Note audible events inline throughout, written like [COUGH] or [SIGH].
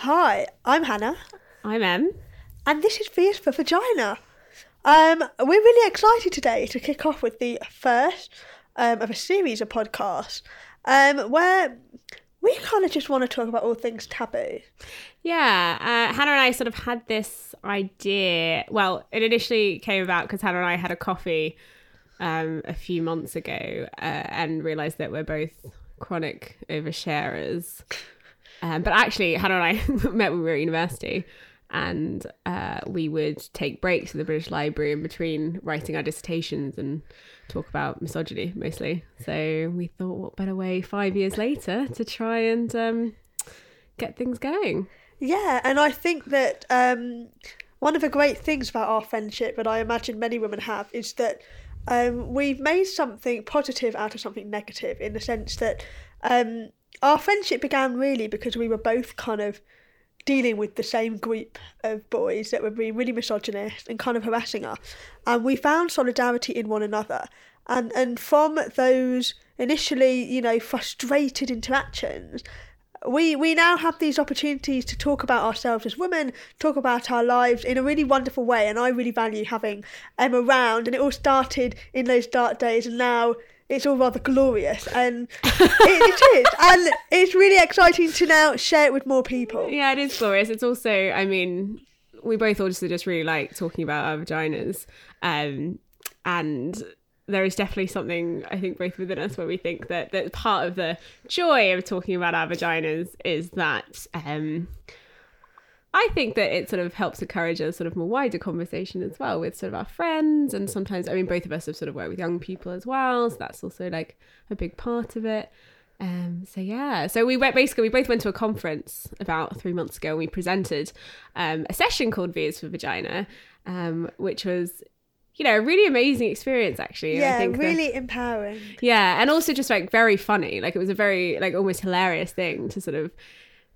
Hi, I'm Hannah, I'm Em. and this is V is for Vagina. Um, we're really excited today to kick off with the first um, of a series of podcasts um, where we kind of just want to talk about all things taboo. Yeah, uh, Hannah and I sort of had this idea. Well, it initially came about because Hannah and I had a coffee um, a few months ago uh, and realised that we're both chronic oversharers. Um, but actually, Hannah and I [LAUGHS] met when we were at university, and uh, we would take breaks at the British Library in between writing our dissertations and talk about misogyny mostly. So we thought, what better way five years later to try and um, get things going? Yeah, and I think that um, one of the great things about our friendship, that I imagine many women have, is that um, we've made something positive out of something negative in the sense that um, our friendship began really because we were both kind of dealing with the same group of boys that were being really misogynist and kind of harassing us. And we found solidarity in one another. And and from those initially, you know, frustrated interactions, we we now have these opportunities to talk about ourselves as women, talk about our lives in a really wonderful way, and I really value having Emma around. And it all started in those dark days, and now it's all rather glorious, and it, it is, and it's really exciting to now share it with more people. Yeah, it is glorious. It's also, I mean, we both obviously just really like talking about our vaginas, um, and there is definitely something I think both within us where we think that that part of the joy of talking about our vaginas is that um, I think that it sort of helps encourage a sort of more wider conversation as well with sort of our friends and sometimes I mean both of us have sort of worked with young people as well, so that's also like a big part of it. Um, so yeah, so we went basically we both went to a conference about three months ago and we presented um, a session called V is for Vagina, um, which was you know a really amazing experience actually. I Yeah, think that- really empowering. yeah, and also just like very funny. Like it was a very like almost hilarious thing to sort of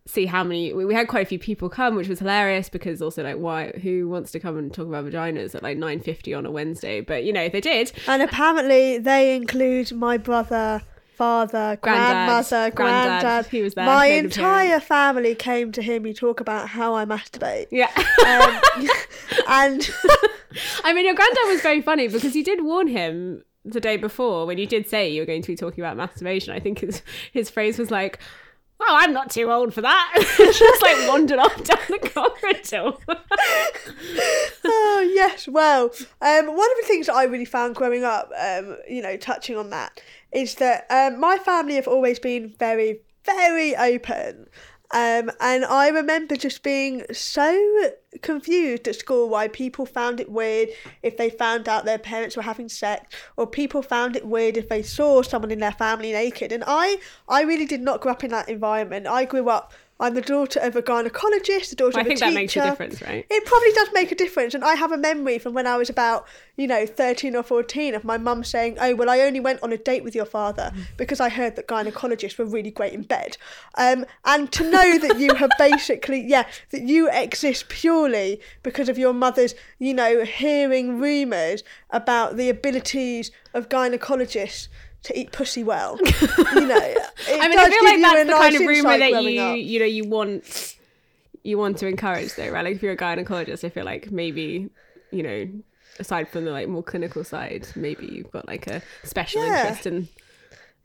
see how many we we had quite a few people come which was hilarious because also like why who wants to come and talk about vaginas at like 9:50 on a Wednesday? But you know they did And apparently, they include my brother, father, grandmother, granddad, granddad. he was there, My entire family came to hear me talk about how I masturbate. yeah. Um, [LAUGHS] and [LAUGHS] I mean your granddad was very funny because you did warn him the day before when you did say you were going to be talking about masturbation. I think his his phrase was like Oh, I'm not too old for that. [LAUGHS] Just like wandered off down the corridor. [LAUGHS] oh yes, well, um, one of the things that I really found growing up, um, you know, touching on that, is that um, my family have always been very, very open. Um, and I remember just being so confused at school why people found it weird if they found out their parents were having sex, or people found it weird if they saw someone in their family naked. And I, I really did not grow up in that environment. I grew up. I'm the daughter of a gynecologist, the daughter I of a teacher. I think that makes a difference, right? It probably does make a difference. And I have a memory from when I was about, you know, 13 or 14 of my mum saying, Oh, well, I only went on a date with your father because I heard that gynecologists were really great in bed. Um, and to know that you have [LAUGHS] basically, yeah, that you exist purely because of your mother's, you know, hearing rumours about the abilities of gynecologists. To eat pussy well, [LAUGHS] you know. It I mean, does I feel like that's the nice kind of rumor that you up. you know you want you want to encourage though, right? Like if you're a gynecologist, I feel like maybe you know aside from the like more clinical side, maybe you've got like a special Yeah. interest in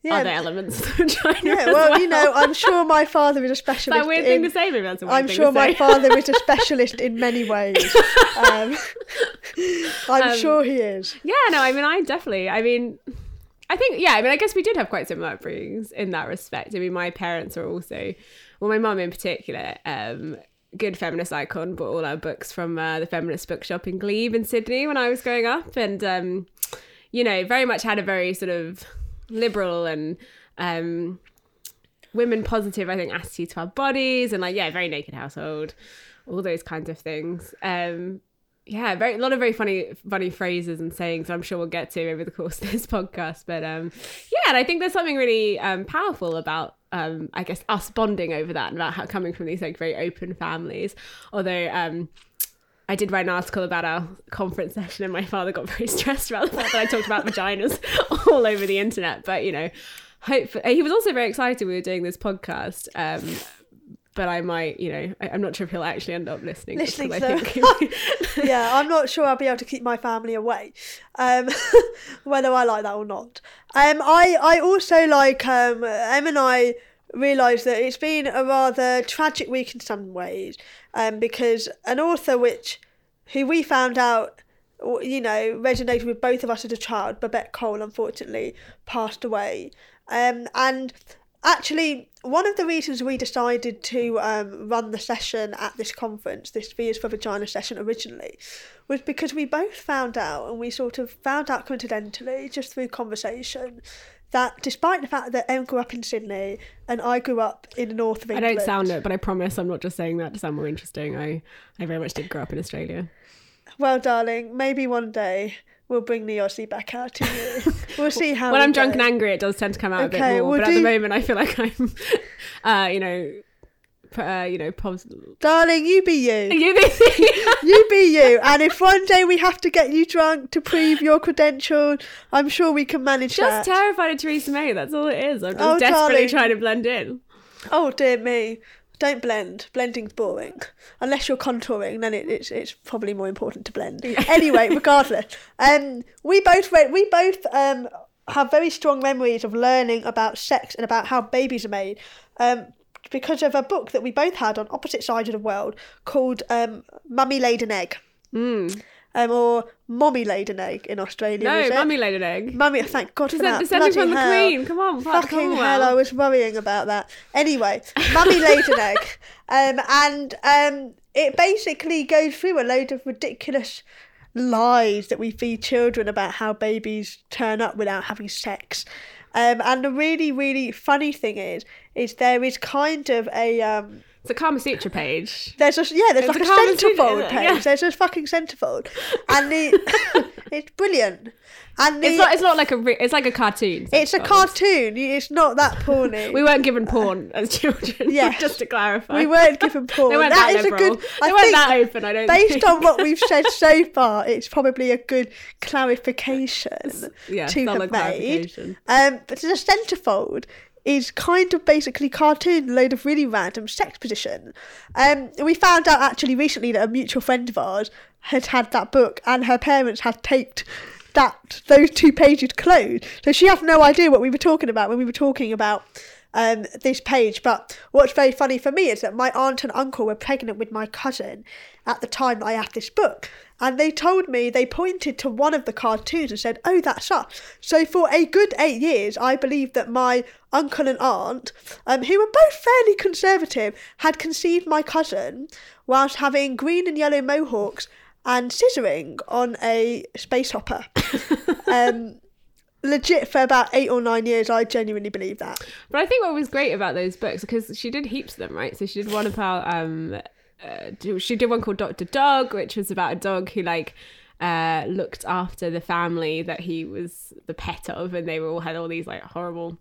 Yeah, other elements of [LAUGHS] vagina. Yeah, well, well, you know, I'm sure my father is a specialist. that weird in, thing to say? Maybe that's a weird I'm sure my father is a specialist in many ways. [LAUGHS] Um, I'm Um, sure he is. Yeah, no, I mean, I definitely, I mean, I think, yeah, I mean, I guess we did have quite similar upbringings in that respect. I mean, my parents are also, well, my mum in particular, um, good feminist icon, bought all our books from uh, the feminist bookshop in Glebe in Sydney when I was growing up. And, um, you know, very much had a very sort of liberal and, um, women positive, I think, attitude to our bodies and like, yeah, very naked household, all those kinds of things. Um, yeah, very a lot of very funny funny phrases and sayings I'm sure we'll get to over the course of this [LAUGHS] podcast. But um yeah, and I think there's something really um powerful about um I guess us bonding over that and about how coming from these like very open families. Although um I did write an article about our conference session and my father got [LAUGHS] very stressed about the fact that I talked about vaginas [LAUGHS] all over the internet. But you know, hope he was also very excited we were doing this podcast. Um but I might, you know, I, I'm not sure if he'll actually end up listening. Listening to- think [LAUGHS] [LAUGHS] yeah, I'm not sure I'll be able to keep my family away, um, [LAUGHS] whether I like that or not. Um, I I also like um, Em and I realised that it's been a rather tragic week in some ways, um, because an author which who we found out you know resonated with both of us as a child, Babette Cole, unfortunately passed away, um, and actually one of the reasons we decided to um, run the session at this conference, this V is for Vagina session originally, was because we both found out, and we sort of found out coincidentally, just through conversation, that despite the fact that Em grew up in Sydney and I grew up in the north of England. I don't sound it, but I promise I'm not just saying that to sound more interesting. I, I very much did grow up in Australia. well, darling, maybe one day we'll bring the Aussie back out to you. [LAUGHS] We'll see how. when I'm drunk go. and angry, it does tend to come out a bit more. we'll but at the moment, I feel like [LAUGHS] I'm, uh, you know, uh, you know, positive. Darling, you be you. [LAUGHS] You think? You be you. And if one day we have to get you drunk to prove your credential, I'm sure we can manage just that. terrified of Theresa May. That's all it is. I'm just Oh, desperately darling. trying to blend in. Oh dear me. Don't blend. Blending's boring. Unless you're contouring, then it, it's it's probably more important to blend. [LAUGHS] Anyway, regardless, um, we both read, we both um have very strong memories of learning about sex and about how babies are made, um, because of a book that we both had on opposite sides of the world called um, "Mummy Laid an Egg," Mm. Um, or "Mommy Laid an Egg" in Australia. No, mummy laid an egg. Mummy, thank God for that. Descend- Descending from the hell. Queen. Come on, Fucking hell. I was worrying about that. Anyway, Mummy laid [LAUGHS] an egg. Um, and um, it basically goes through a load of ridiculous lies that we feed children about how babies turn up without having sex. Um, and the really, really funny thing is, is there is kind of a um, It's a Kama Sutra page. there's a yeah, there's It's like a a, centerfold page. Yeah. There's a fucking centerfold, and the [LAUGHS] [LAUGHS] it's brilliant. And the, It's not. It's not like a. Re- it's like a cartoon. it's a cartoon. It's not that [LAUGHS] porny. We weren't given porn as children. Yes. just to clarify. We weren't given porn. They weren't That that, is a liberal. good. They I weren't think that open. I don't. based think. on what we've said so far, it's probably a good clarification yeah, to have made. clarification. Um, but the centerfold is kind of basically cartoon, load of really random sex position. Um, we found out actually recently that a mutual friend of ours had had that book, and her parents had taped that those two pages closed. So she had no idea what we were talking about when we were talking about um, this page. But what's very funny for me is that my aunt and uncle were pregnant with my cousin at the time I had this book. And they told me, they pointed to one of the cartoons and said, oh, that's us. So for a good eight years, I believed that my uncle and aunt, um, who were both fairly conservative, had conceived my cousin whilst having green and yellow mohawks and scissoring on a space hopper. [LAUGHS] um, legit for about eight or nine years, I genuinely believe that. But I think what was great about those books because she did heaps of them, right? So she did one about um, uh, she did one called Doctor Dog, which was about a dog who like uh looked after the family that he was the pet of, and they were all had all these like horrible.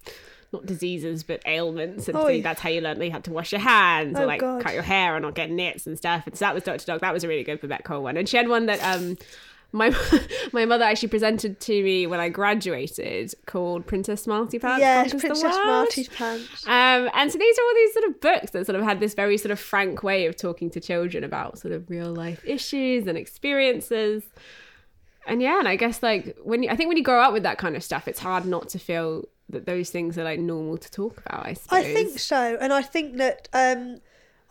Not diseases, but ailments, and Oy. that's how you learned that you had to wash your hands Oh, or like God. cut your hair or not get nits and stuff. And so that was Doctor Dog. That was a really good Babette Cole one. And she had one that um my [LAUGHS] my mother actually presented to me when I graduated called Princess Smarty Pants. yes, Princess. Marty's pants. Um, and so these are all these sort of books that sort of had this very sort of frank way of talking to children about sort of real life issues and experiences. And yeah, and I guess like when you, I think when you grow up with that kind of stuff, it's hard not to feel that those things are like normal to talk about. I suppose. I think so, and I think that um,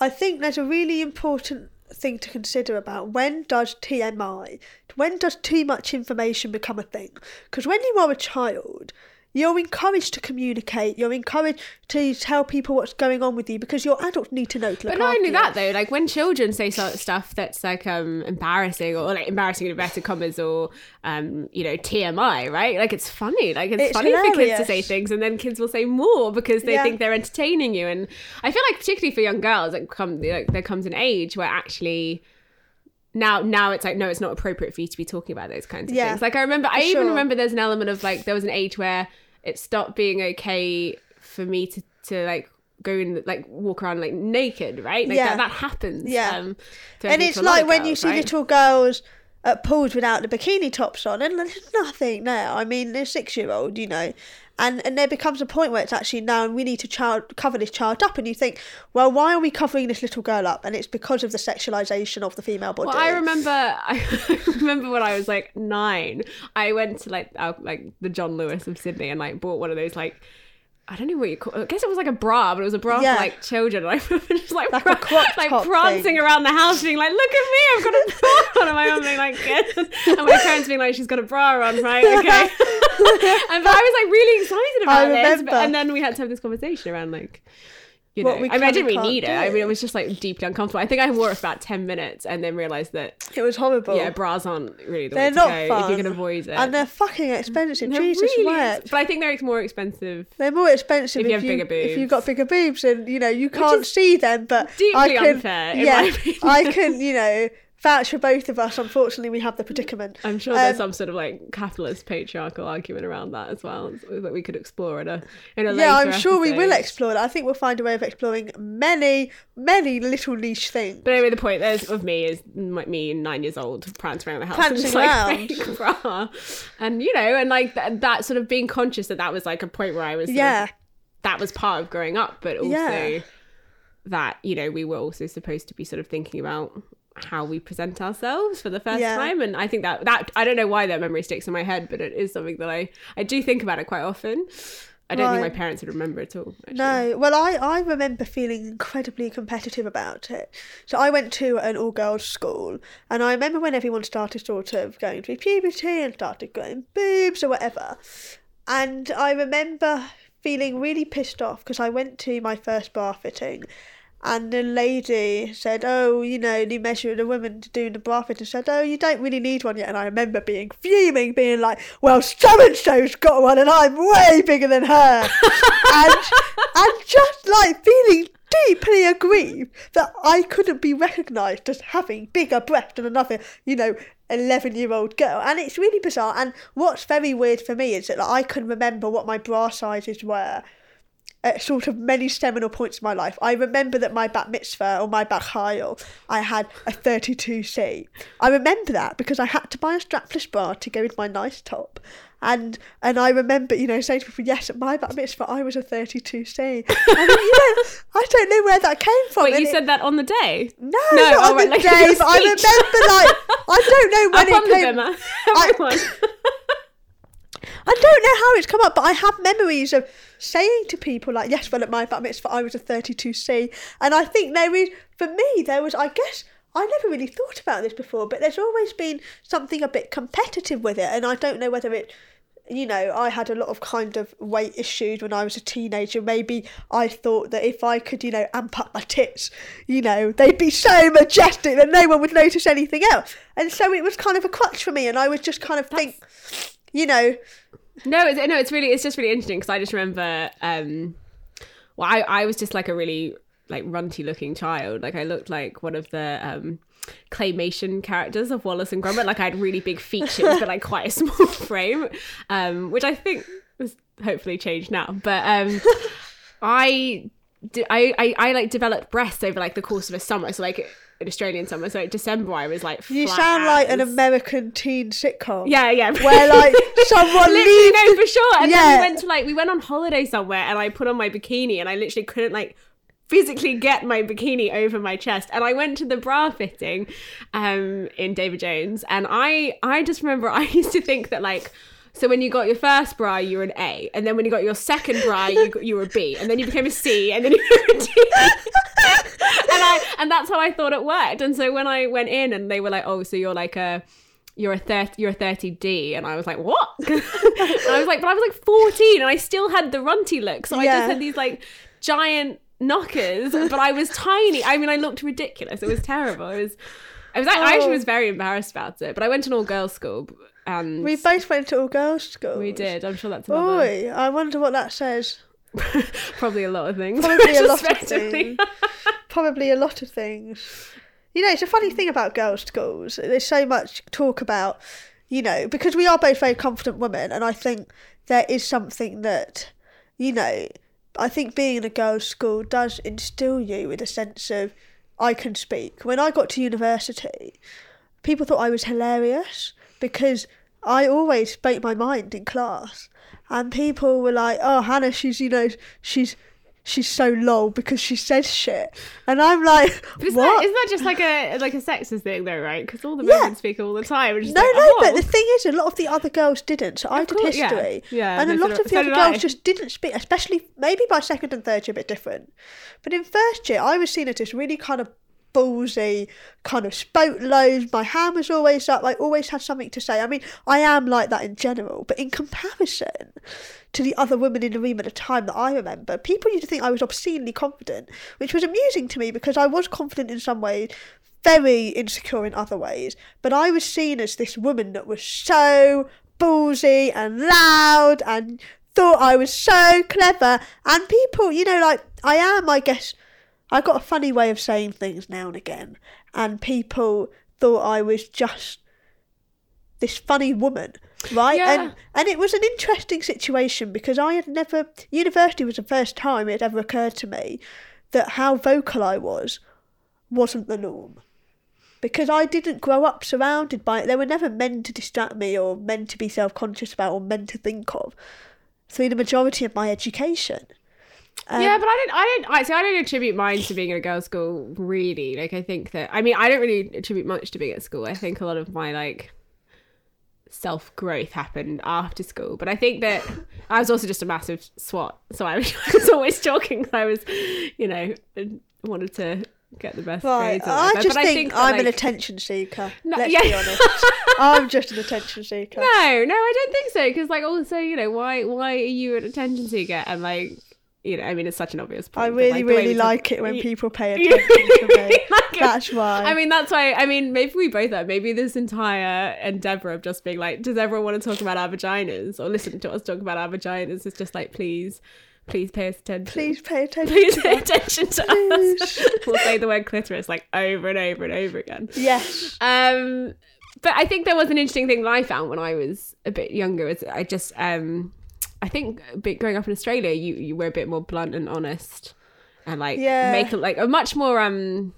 I think there's a really important thing to consider about when does TMI, when does too much information become a thing? Because when you are a child, you're encouraged to communicate. You're encouraged to tell people what's going on with you because your adults need to know to look But not only you. that though, like when children say sort of stuff that's like um embarrassing or like embarrassing in inverted commas or um you know TMI, right? Like it's funny, like it's, It's funny for kids to say things, and then kids will say more because they Yeah. think they're entertaining you. And I feel like particularly for young girls, like come like, there comes an age where actually. Now, now it's like no, it's not appropriate for you to be talking about those kinds of Yeah, things. Like I remember, I even sure. remember there's an element of like there was an age where it stopped being okay for me to to like go and like walk around like naked, right? Like Yeah. that, that happens. Yeah. Um, and it's to a lot like when you see right? little girls at pools without the bikini tops on, and there's nothing there. I mean, they're six year old, you know, and and there becomes a point where it's actually now we need to child cover this child up, and you think, well, why are we covering this little girl up? And it's because of the sexualization of the female body. Well, I remember, [LAUGHS] I remember when I was like nine, I went to like like the John Lewis of Sydney and like bought one of those like. I don't know what you call. I guess it was like a bra, but it was a bra Yeah. for like children. And I remember just like, Like a pra- crop like prancing thing. around the house, being like, "Look at me, I've got a [LAUGHS] bra on," and oh my mum being like, and my parents being like, "She's got a bra on, right? Okay." [LAUGHS] [LAUGHS] and but I was like really excited about this, but, and then we had to have this conversation around like. You know, we I mean, I didn't really need it. I mean, it was just like deeply uncomfortable. I think I wore it for about ten minutes and then realized that it was horrible. yeah, bras aren't really the They're way to not go if fun. you can avoid it. and they're fucking expensive. They're Jesus really ex- But I think they're more expensive. They're more expensive If if, you have bigger boobs. If you've got bigger boobs, and you know you can't see them, but deeply I can. unfair, yeah. I can. You know, vouch for both of us. Unfortunately, we have the predicament. I'm sure there's Um, some sort of like capitalist patriarchal argument around that as well that we could explore in a in a Yeah, I'm sure we will explore that. I think we'll find a way of exploring many, many little niche things. But anyway, the point there's of me is like me nine years old prancing around the house Prancing in this, like, around. [LAUGHS] and you know, and like th- that sort of being conscious that that was like a point where I was yeah, that was part of growing up, but also Yeah. that you know we were also supposed to be sort of thinking about how we present ourselves for the first Yeah. time, and I think that that I don't know why that memory sticks in my head, but it is something that I I do think about it quite often. I don't think my parents would remember at all. Actually. no. Well, I I remember feeling incredibly competitive about it. So I went to an all girls school, and I remember when everyone started sort of going through puberty and started growing boobs or whatever, and I remember feeling really pissed off because I went to my first bar fitting. And the lady said, "Oh, you know, you measure the women to do the bra fit," and said, "Oh, you don't really need one yet." And I remember being fuming, being like, "Well, so and so's got one, and I'm way bigger than her," [LAUGHS] and and just like feeling deeply aggrieved that I couldn't be recognised as having bigger breasts than another, you know, eleven-year-old girl. And it's really bizarre. And what's very weird for me is that like, I can remember what my bra sizes were at sort of many seminal points in my life. I remember that my bat mitzvah or my bat chayil, I had a 32C. I remember that because I had to buy a strapless bra to go with my nice top. And and I remember, you know, saying to people, yes, at my bat mitzvah, I was a 32C. And, you know, [LAUGHS] I don't know where that came from. Wait, you it- said that on the day? no, No, not oh, on right, the like day, but I remember, like, I don't know [LAUGHS] when Up it the came. bimmer, everyone. [LAUGHS] I don't know how it's come up, but I have memories of saying to people like, "Yes, well, at my bat mitzvah, I was a 32C," and I think there is, for me, there was, I guess, I never really thought about this before, but there's always been something a bit competitive with it, and I don't know whether it. You know, I had a lot of kind of weight issues when I was a teenager. Maybe I thought that if I could, you know, amp up my tits, you know, they'd be so majestic that no one would notice anything else. And so it was kind of a crutch for me, and I would just kind of think, you know, No, it's, no, it's really, it's just really interesting because I just remember, um, well, I, I was just like a really like runty looking child. Like I looked like one of the um, claymation characters of Wallace and Gromit. Like I had really big features, but like quite a [LAUGHS] small frame, um, which I think has hopefully changed now. But um, [LAUGHS] I, I, I, I like developed breasts over like the course of a summer. So like an Australian summer. So December, I was like, You sound like an American teen sitcom. yeah, yeah. Where like [LAUGHS] someone literally leaves. no for sure and then Yeah. we went to like we went on holiday somewhere and i put on my bikini and i literally couldn't like physically get my bikini over my chest and i went to the bra fitting um in david jones and i i just remember [LAUGHS] i used to think that like so when you got your first bra, you were an A, and then when you got your second bra, you got, you were a B, and then you became a C, and then [LAUGHS] you were a D. and I and that's how I thought it worked. And so when I went in, and they were like, "Oh, so you're like a you're a 30 you're a 30D and I was like what? [LAUGHS] And I was like but I was like 14 and I still had the runty look. So I Yeah. just had these like giant knockers but I was tiny. I mean I looked ridiculous. It was terrible. It was I was I Oh. actually was very embarrassed about it. But I went to an all girls school and We both went to all girls school. we did I'm sure that's another Oi, I wonder what that says. [LAUGHS] probably a lot of things Probably a [LAUGHS] lot of things. Probably a lot of things. You know, it's a funny thing about girls' schools. There's so much talk about, you know, because we are both very confident women, and I think there is something that, you know, I think being in a girls' school does instill you with a sense of I can speak. When I got to university, people thought I was hilarious because I always spoke my mind in class. and people were like, "Oh, Hannah, she's you know she's." She's so lol because she says shit, and I'm like, [LAUGHS] But isn't what? that, isn't that just like a like a sexist thing though, right? Because all the Yeah. women speak all the time. No, like, no, oh, but the thing is, a lot of the other girls didn't. So I Of did course, history, Yeah, and a lot of the so other girls I. just didn't speak. Especially maybe by second and third year, a bit different. But in first year, I was seen as this really kind of ballsy, kind of spoke loads. My hand was always up. I always had something to say. I mean, I am like that in general, but in comparison to the other women in the room at the time that I remember, people used to think I was obscenely confident, which was amusing to me because I was confident in some ways, very insecure in other ways. But I was seen as this woman that was so ballsy and loud and thought I was so clever. And people, you know, like I am, I guess, I got a funny way of saying things now and again, and people thought I was just this funny woman, right? Yeah. And and it was an interesting situation because I had never university was the first time it had ever occurred to me that how vocal I was wasn't the norm. Because I didn't grow up surrounded by it. There were never men to distract me or men to be self conscious about or men to think of through the majority of my education. Um, yeah, but I don't. I don't. I see. I don't attribute mine to being at a girls' school. Really, like I think that. I mean, I don't really attribute much to being at school. I think a lot of my like self growth happened after school. But I think that I was also just a massive swat, so I was, [LAUGHS] I was always talking. I was, you know, wanted to get the best Right, grades. I just but think, I think that, I'm an like- attention seeker. No, let's yeah. be honest. I'm just an attention seeker. [LAUGHS] No, no, I don't think so. Because like also, you know, why why are you an attention seeker? And like, you know, I mean, it's such an obvious point. I really, like, really talk- like it when [LAUGHS] people pay [LAUGHS] attention to me. [LAUGHS] like. That's why. I mean, that's why. I mean, maybe we both are. Maybe this entire endeavor of just being like, does everyone want to talk about our vaginas or listen to us talk about our vaginas? Is just like, please, please pay us attention. please pay attention. please to pay attention to Please. us. we'll say the word clitoris like over and over and over again. Yes. Um, but I think there was an interesting thing that I found when I was a bit younger. Is I just um, I think growing up in Australia, you you were a bit more blunt and honest, and like Yeah. make like a much more um,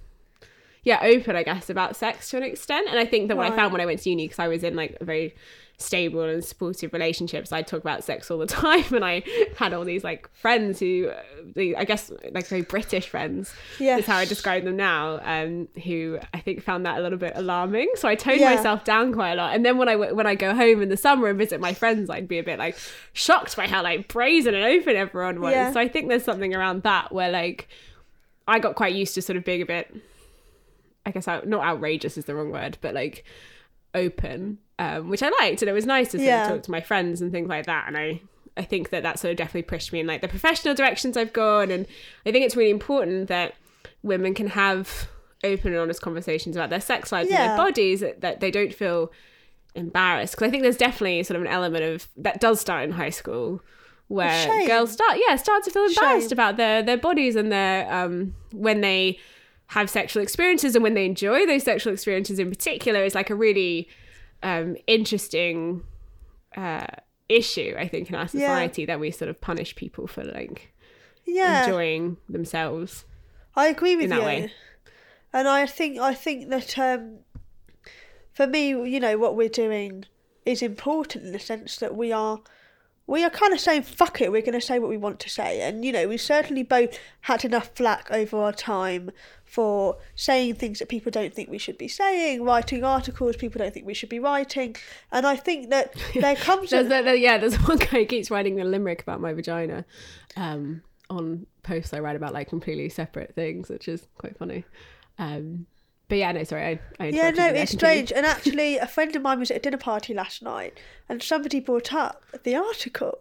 yeah, open I guess about sex to an extent. And I think that what I found when I went to uni, because I was in like a very stable and supportive relationships, I talk about sex all the [LAUGHS] time, and I had all these like friends who, uh, I guess like very British friends Yes. is how I describe them now, um, who I think found that a little bit alarming. So I toned Yeah. myself down quite a lot. And then when I when I go home in the summer and visit my friends, I'd be a bit like shocked by how like brazen and open everyone was. Yeah. So I think there's something around that where like I got quite used to sort of being a bit, I guess out, not outrageous is the wrong word, but like open, um, which I liked, and it was nice to sort Yeah. of talk to my friends and things like that. And I, I think that that sort of definitely pushed me in like the professional directions I've gone, and I think it's really important that women can have open and honest conversations about their sex lives and their bodies, that, that they don't feel embarrassed. Because I think there's definitely sort of an element of that does start in high school. Where shame. girls start, yeah, start to feel embarrassed Shame. about their their bodies and their um when they have sexual experiences and when they enjoy those sexual experiences in particular is like a really um, interesting uh, issue I think in our society that we sort of punish people for like Yeah. enjoying themselves. I agree with in that you. way. And I think I think that um, for me, you know, what we're doing is important in the sense that we are we are kind of saying fuck it, we're going to say what we want to say. And you know, we certainly both had enough flack over our time for saying things that people don't think we should be saying, writing articles people don't think we should be writing. And I think that [LAUGHS] there comes a, there, there- yeah, there's [LAUGHS] one guy who keeps writing a limerick about my vagina um, on posts I write about like completely separate things, which is quite funny. Um, but yeah, no, sorry, I, I Yeah, no, it's strange. And actually, a friend of mine was at a dinner party last night, and somebody brought up the article,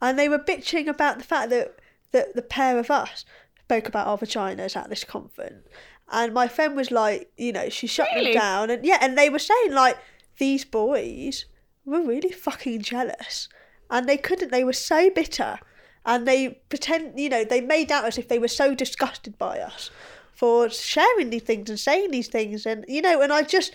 and they were bitching about the fact that that the pair of us spoke about our vaginas at this conference, and my friend was like, you know, she shut Really? them down, and yeah, and they were saying like these boys were really fucking jealous, and they couldn't. They were so bitter, and they pretend, you know, they made out as if they were so disgusted by us for sharing these things and saying these things, and you know, and I just,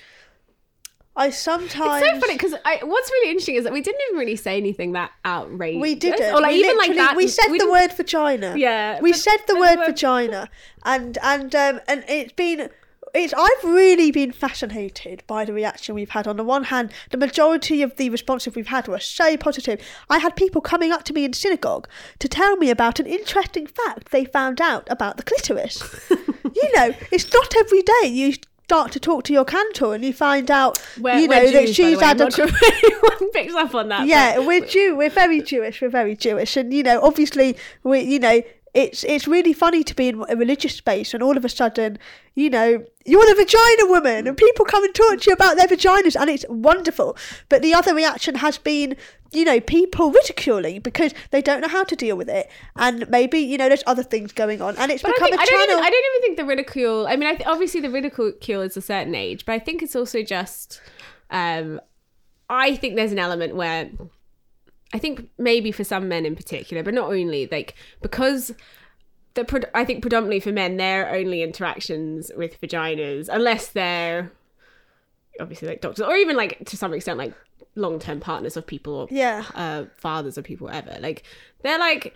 I sometimes It's so funny because what's really interesting is that we didn't even really say anything that outrageous. we didn't. Or like we even like that. We said the word vagina. Yeah, we but- said the word the word- vagina, and and um and it's been it's I've really been fascinated by the reaction we've had. On the one hand, the majority of the responses we've had were so positive. I had people coming up to me in synagogue to tell me about an interesting fact they found out about the clitoris. [LAUGHS] you know, it's not every day you start to talk to your cantor and you find out We're, you know we're that Jews, she's had a sure if anyone picks up on that. yeah, but- we're Jew. We're very Jewish. We're very Jewish, and you know, obviously, we, you know, it's it's really funny to be in a religious space, and all of a sudden, you know, you're the vagina woman, and people come and talk to you about their vaginas, and it's wonderful. But the other reaction has been, you know, people ridiculing because they don't know how to deal with it, and maybe you know, there's other things going on, and it's But I, become think, a I, don't channel. even, I don't even think the ridicule. I mean, I th- obviously the ridicule is a certain age, but I think it's also just. Um, I think there's an element where I think maybe for some men in particular, but not only like because the pre- I think predominantly for men, their only interactions with vaginas, unless they're obviously like doctors or even like to some extent like long term partners of people or Yeah. uh, fathers of people, whatever. Like they're like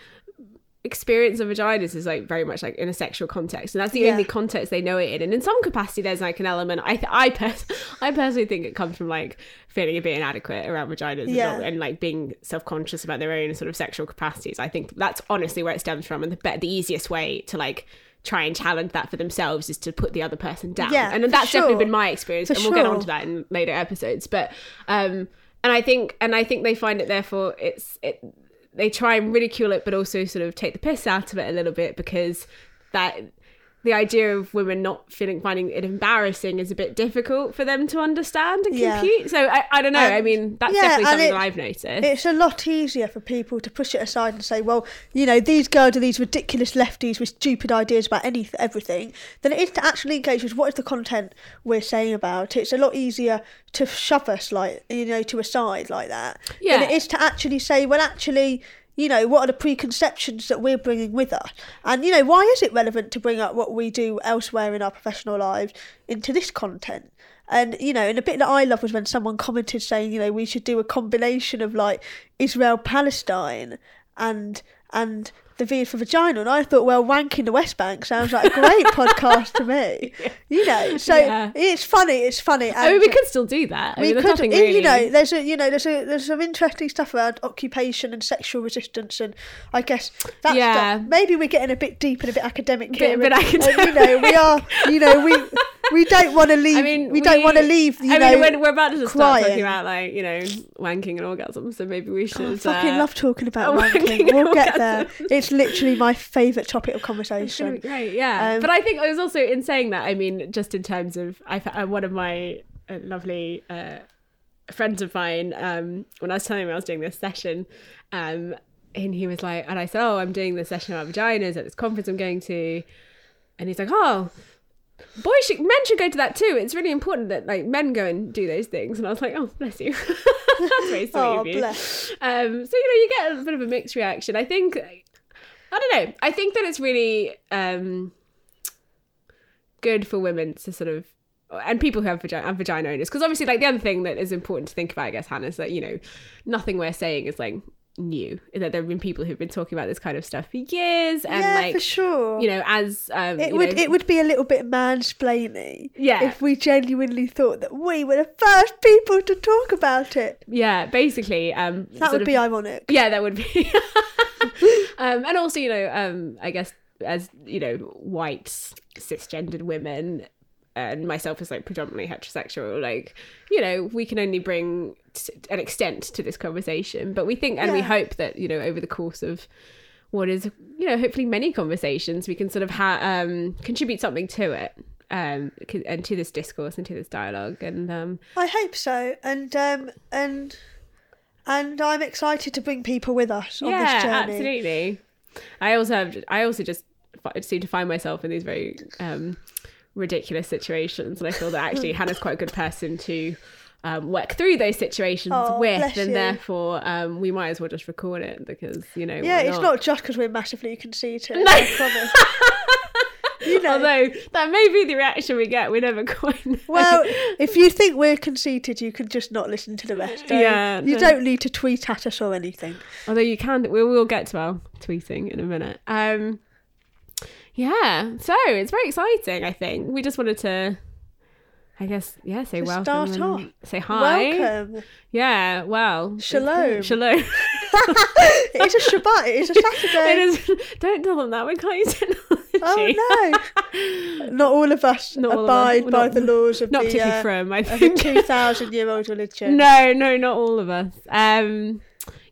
experience of vaginas is like very much like in a sexual context, and that's the Yeah. only context they know it in. And in some capacity, there's like an element. I th- I pers- [LAUGHS] I personally think it comes from like feeling a bit inadequate around vaginas, and, Yeah. not- and like being self conscious about their own sort of sexual capacities. I think that's honestly where it stems from, and the be- the easiest way to like try and challenge that for themselves is to put the other person down Yeah, and that's definitely been my experience For and we'll get sure. on to that in later episodes but um and i think and i think they find it therefore it's it they try and ridicule it but also sort of take the piss out of it a little bit because that the idea of women not feeling finding it embarrassing is a bit difficult for them to understand and Yeah. compute so i, I don't know i mean that's yeah, definitely something it- that i've noticed It's a lot easier for people to push it aside and say, well, you know, these girls are these ridiculous lefties with stupid ideas about any everything, than it is to actually engage with what is the content we're saying about. It's a lot easier to shove us, like, you know, to a side like that Yeah. than it is to actually say, well, actually, you know, what are the preconceptions that we're bringing with us? And, you know, why is it relevant to bring up what we do elsewhere in our professional lives into this content? And, you know, and a bit that I love was when someone commented saying, you know, we should do a combination of like Israel Palestine and and the V for vagina. And I thought, well, wanking the West Bank sounds like a great [LAUGHS] podcast to me. You know, so Yeah. it's funny, it's funny. i mean we could still do that i we mean could, nothing you know, there's a, you know, there's a, there's some interesting stuff around occupation and sexual resistance, and I guess that's Yeah. maybe we're getting a bit deep and a bit academic Bit- here. bit and- and, you know, we are, you know, we [LAUGHS] we don't want to leave. I mean, we, don't want to leave. You I know, mean, we're, we're about to just start talking about like you know wanking and orgasm, so maybe we should. I fucking uh, love talking about oh, [LAUGHS] wanking. wanking We'll get there. It's literally my favourite topic of It's conversation. great, yeah. Um, but I think I was also in saying that. I mean, just in terms of, I uh, one of my uh, lovely uh, friends of mine, um, when I was telling him I was doing this session, um, and he was like, and I said, "Oh, I'm doing this session about vaginas at this conference I'm going to," and he's like, "Oh." Boys should, men should go to that too. It's really important that like men go and do those things. And I was like, oh, bless you. [LAUGHS] That's very sweet Oh, of you. bless. Um, so you know, you get a bit of a mixed reaction. I think, I don't know. I think that it's really um, good for women to sort of, and people who have vagina, and vagina owners, because obviously, like the other thing that is important to think about, I guess, Hannah, is that you know, nothing we're saying is like new. That there have been people who've been talking about this kind of stuff for years, and yeah, like for sure. you know, as um, It would know- it would be a little bit mansplaining Yeah. if we genuinely thought that we were the first people to talk about it. yeah, basically, um, That would of- be ironic. Yeah, that would be. [LAUGHS] um, and also, you know, um, I guess as you know, white cisgendered women, and myself as like predominantly heterosexual, like you know, we can only bring t- an extent to this conversation, but we think and we hope that you know over the course of what is you know hopefully many conversations we can sort of ha- um, contribute something to it um, and to this discourse and to this dialogue and um, I hope so, and um, and and I'm excited to bring people with us on yeah, this journey. absolutely. I also have. I also just seem to find myself in these very um, ridiculous situations, and I feel that actually [LAUGHS] Hannah's quite a good person to um, work through those situations Oh, with, and you. therefore um, we might as well just record it because you know. Yeah, it's not just because we're massively conceited. [LAUGHS] No. I promise. [LAUGHS] you know. Although that may be the reaction we get, we never quite know. well, if you think we're conceited, you can just not listen to the rest. don't- Yeah, you no. don't need to tweet at us or anything. Although you can, we will get to our tweeting in a minute. Um, yeah, so it's very exciting. I think we just wanted to, I guess, yeah, say welcome, start off. say hi. Welcome. Yeah, well, Shalom. Shalom. [LAUGHS] It's a Shabbat. It's a Saturday. it is. [LAUGHS] Don't tell them that. We can't use technology. Oh no! [LAUGHS] Not all of us Not all of us. abide by not- the laws of Not the particularly uh, from. I think. two thousand year old religion. No, no, not all of us. Um,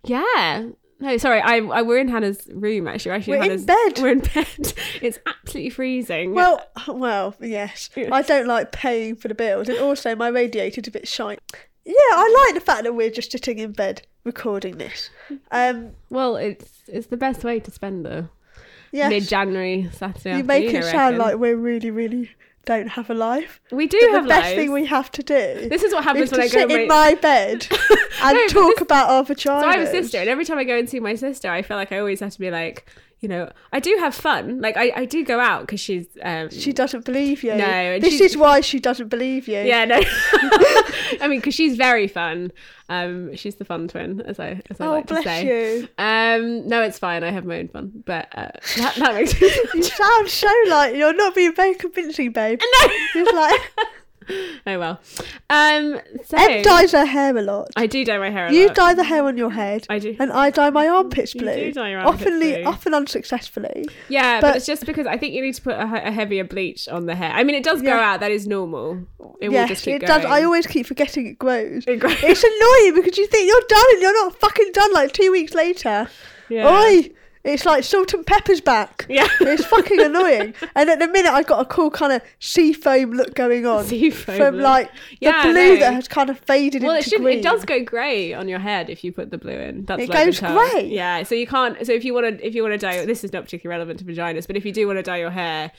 yeah. No, sorry. I, I we're in Hannah's room actually. We're Actually, We're in Hannah's, bed. We're in bed. [LAUGHS] It's absolutely freezing. Well, well, yes. I don't like paying for the bills, and also my radiator's a bit shite. Yeah, I like the fact that we're just sitting in bed recording this. Um, well, it's it's the best way to spend the yes, mid-January Saturday. you make it sound like we're really, really don't have a life. we do have the best lives. thing we have to do This is what happens when I go. in my- bed [LAUGHS] and No, talk this- about our vaginas. So I have a sister, and every time I go and see my sister, I feel like I always have to be like, you know, I do have fun. Like I, I do go out because she's um, She doesn't believe you. No, this is why she doesn't believe you. Yeah, no. [LAUGHS] I mean, because she's very fun. Um, she's the fun twin, as I as I Oh, like to bless say. you. Um, no, it's fine. I have my own fun, but uh, that, that makes. [LAUGHS] You sound so like you're not being very convincing, babe. no. It's like [LAUGHS] [LAUGHS] oh well. Um, so Em dyes her hair a lot. I do dye my hair. A You lot. dye the hair on your head, I do. and I dye my armpits You blue. do dye your armpits often, blue. often unsuccessfully. Yeah, but, but- it's just because I think you need to put a, he- a heavier bleach on the hair. I mean, it does go Yeah. out. That is normal. It will just keep it going. does. I always keep forgetting it grows. It grows. It's annoying because you think you're done and you're not fucking done like two weeks later. Yeah. Oi! It's like salt and pepper's back. Yeah. [LAUGHS] It's fucking annoying. And at the minute, I've got a cool kind of sea foam look going on. Sea foam From look. like the Yeah, I blue know. that has kind of faded Well, it into should. green. It does go grey on your head if you put the blue in. That's It like the goes term. grey? Yeah. So you can't. So if you want to, if you want to dye, this is not particularly relevant to vaginas, but if you do want to dye your hair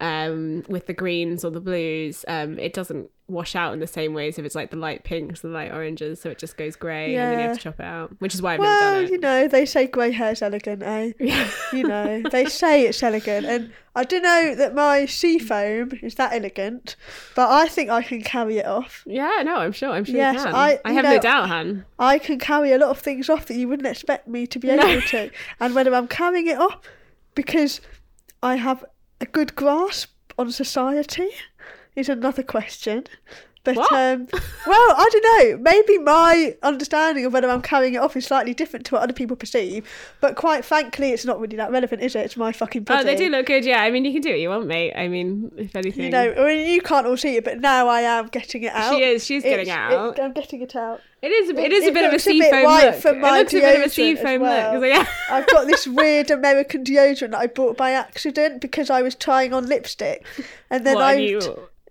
um, with the greens or the blues, um, it doesn't wash out in the same way as if it's like the light pinks, the light oranges. So it just goes grey, and then you have to chop it out. Which is why I've Well, never you know, they say grey hair's elegant, eh? Yeah. You know, they [LAUGHS] say it's elegant, and I don't know that my sea foam is that elegant, but I think I can carry it off. Yeah, no, I'm sure. I'm sure Yes, you can. I- I, have know- no doubt, Han. I can carry a lot of things off that you wouldn't expect me to be No. able to, and whether I'm carrying it off because I have a good grasp on society is another question. But um, [LAUGHS] well, I don't know. Maybe my understanding of whether I'm carrying it off is slightly different to what other people perceive. But quite frankly, it's not really that relevant, is it? It's my fucking body. Oh, they do look good. Yeah, I mean, you can do what you want, mate. I mean, if anything, You know, I mean, you can't all see it, but now I am getting it out. she is. She's getting out. It, I'm getting it out. It is. A, It- it is a it bit of a looks a sea foam white look. from it looks a bit of a deodorant sea foam well. look. [LAUGHS] Yeah. I've got this weird American deodorant that I bought by accident because I was trying on lipstick, and then I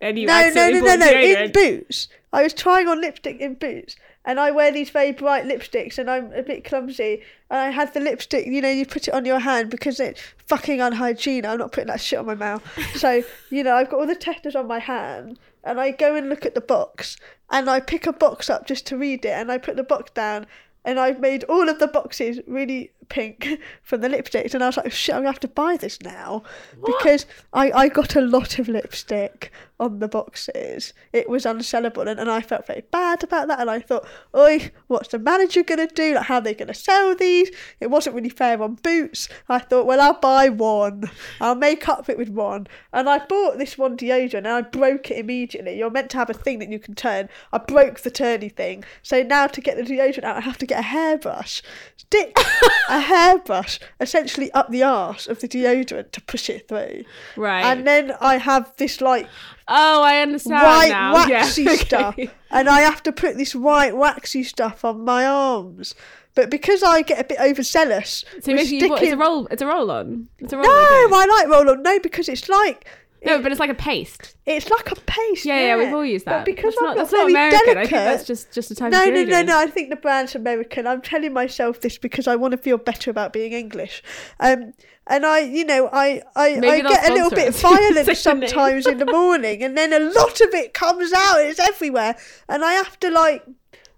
and you, no no no no no in boots. I was trying on lipstick in boots, and I wear these very bright lipsticks, and I'm a bit clumsy. And I had the lipstick, you know, you put it on your hand because it's fucking unhygiene. I'm not putting that shit on my mouth. So [LAUGHS] you know, I've got all the testers on my hand, and I go and look at the box, and I pick a box up just to read it, and I put the box down, and I've made all of the boxes really pink [LAUGHS] from the lipsticks, and I was like, shit, I'm gonna have to buy this now because I, I got a lot of lipstick on the boxes. It was unsellable, and, and I felt very bad about that. And I thought, oi, what's the manager gonna do? Like, how are they gonna sell these? It wasn't really fair on Boots. I thought, well, I'll buy one. I'll make up for it with one. And I bought this one deodorant, and I broke it immediately. You're meant to have a thing that you can turn. I broke the turny thing, so now to get the deodorant out, I have to get a hairbrush. Stick [LAUGHS] a hairbrush essentially up the arse of the deodorant to push it through. Right. And then I have this like oh, I understand white now. waxy yeah. [LAUGHS] stuff, okay. and I have to put this white waxy stuff on my arms. But because I get a bit overzealous, So basically, what, it's a roll. It's a roll on. It's a roll on. No, on. I like roll on. No, because it's like No, but it's like a paste. it's like a paste. Yeah, yeah, we've all used that. But because that's I'm not, not that's not very American. delicate, I think that's just just a type no, of no, no, deodorant. no. I think the brand's American. I'm telling myself this because I want to feel better about being English. Um, and I, you know, I, I, I get a little bit [LAUGHS] violent Say the name. sometimes in the morning, and then a lot of it comes out. It's everywhere, and I have to like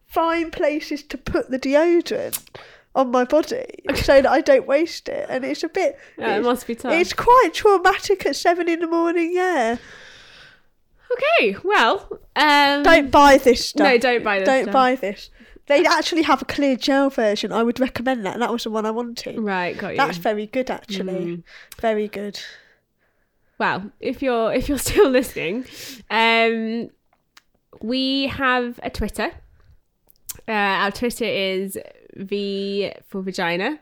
find places to put the deodorant on my body so that I don't waste it. And it's a bit. Yeah, it must be tough. it's quite traumatic at seven in the morning. Yeah. Okay, well, um, Don't buy this stuff. No, don't buy this Don't stuff. buy this. They actually have a clear gel version. I would recommend that. And that was the one I wanted. Right, got you. That's very good, actually. Mm. Very good. well, if you're if you're [LAUGHS] still listening, um, we have a Twitter. Uh, our Twitter is V for vagina.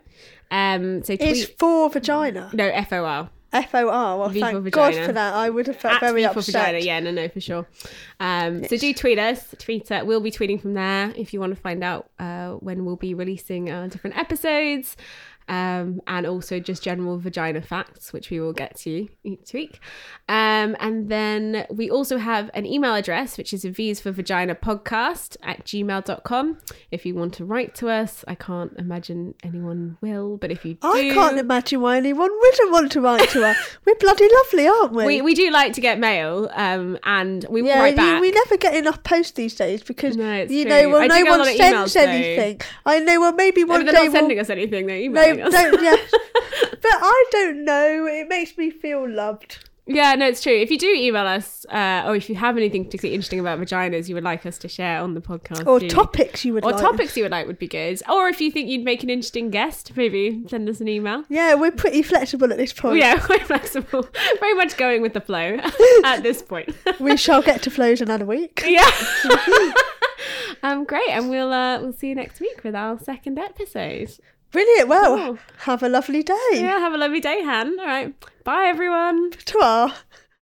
Um, so tweet, It's for vagina. no F O R. F O R. Well, V for thank God for that. I would have felt At very V for upset. vagina. Yeah, no, no, for sure. Um, so do tweet us. Tweet uh, We'll be tweeting from there if you want to find out uh, when we'll be releasing our different episodes. Um, and also just general vagina facts, which we will get to each week. Um, and then we also have an email address, which is V's for Vagina podcast at gmail.com. If you want to write to us, I can't imagine anyone will, but if you do, I can't imagine why anyone wouldn't want to write to us. We're bloody lovely, aren't we? we, we do like to get mail, um, and we yeah, write back. we never get enough post these days because No, you true. know, well, I no one sends emails, though. anything. I know. Well, maybe No, one they're day not we'll. sending us anything; they're No, don't. Yeah, [LAUGHS] but I don't know. It makes me feel loved. Yeah, no, it's true. If you do email us, uh, or if you have anything particularly interesting about vaginas you would like us to share on the podcast, Or do- topics you would or like. topics you would like would be good. Or if you think you'd make an interesting guest, maybe send us an email. Yeah, we're pretty flexible at this point. yeah, [LAUGHS] quite flexible. Very much going with the flow [LAUGHS] at this point. We shall get to flows another week. yeah. um, great, and we'll uh, we'll see you next week with our second episode. Brilliant. Well, Cool. have a lovely day. Yeah, have a lovely day, Han. All right, bye everyone. Ta-ra.